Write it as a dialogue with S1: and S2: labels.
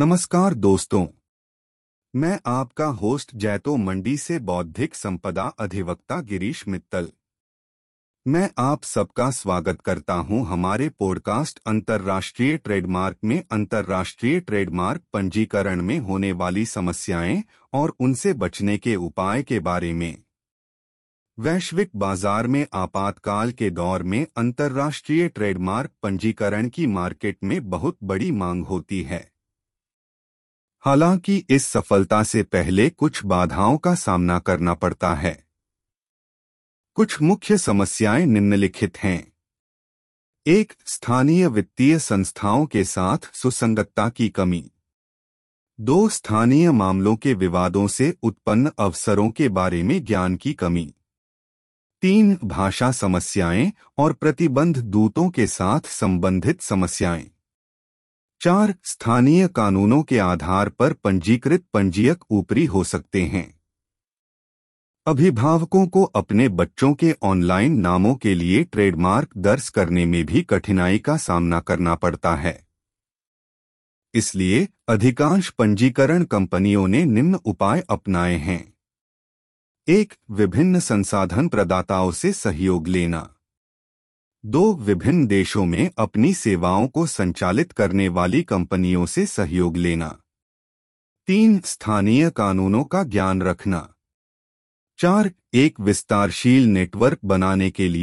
S1: नमस्कार दोस्तों। मैं आपका होस्ट जैतो मंडी से बौद्धिक संपदा अधिवक्ता गिरीश मित्तल। मैं आप सबका स्वागत करता हूँ हमारे पॉडकास्ट अंतर्राष्ट्रीय ट्रेडमार्क में। अंतर्राष्ट्रीय ट्रेडमार्क पंजीकरण में होने वाली समस्याएँ और उनसे बचने के उपाय के बारे में। वैश्विक बाज़ार में आपातकाल के दौर में अंतर्राष्ट्रीय ट्रेडमार्क पंजीकरण की मार्केट में बहुत बड़ी मांग होती है। हालाँकि इस सफलता से पहले कुछ बाधाओं का सामना करना पड़ता है। कुछ मुख्य समस्याएँ निम्नलिखित हैं। एक, स्थानीय वित्तीय संस्थाओं के साथ सुसंगतता की कमी। दो, स्थानीय मामलों के विवादों से उत्पन्न अवसरों के बारे में ज्ञान की कमी। तीन, भाषा समस्याएँ और प्रतिबंध दूतों के साथ संबंधित समस्याएँ। चार स्थानीय कानूनों के आधार पर पंजीकृत पंजीयक ऊपरी हो सकते हैं। अभिभावकों को अपने बच्चों के ऑनलाइन नामों के लिए ट्रेडमार्क दर्ज करने में भी कठिनाई का सामना करना पड़ता है। इसलिए अधिकांश पंजीकरण कंपनियों ने निम्न उपाय अपनाए हैं। एक, विभिन्न संसाधन प्रदाताओं से सहयोग लेना। दो विभिन्न देशों में अपनी सेवाओं को संचालित करने वाली कंपनियों से सहयोग लेना। तीन, स्थानीय कानूनों का ज्ञान रखना। चार, एक विस्तारशील नेटवर्क बनाने के लिए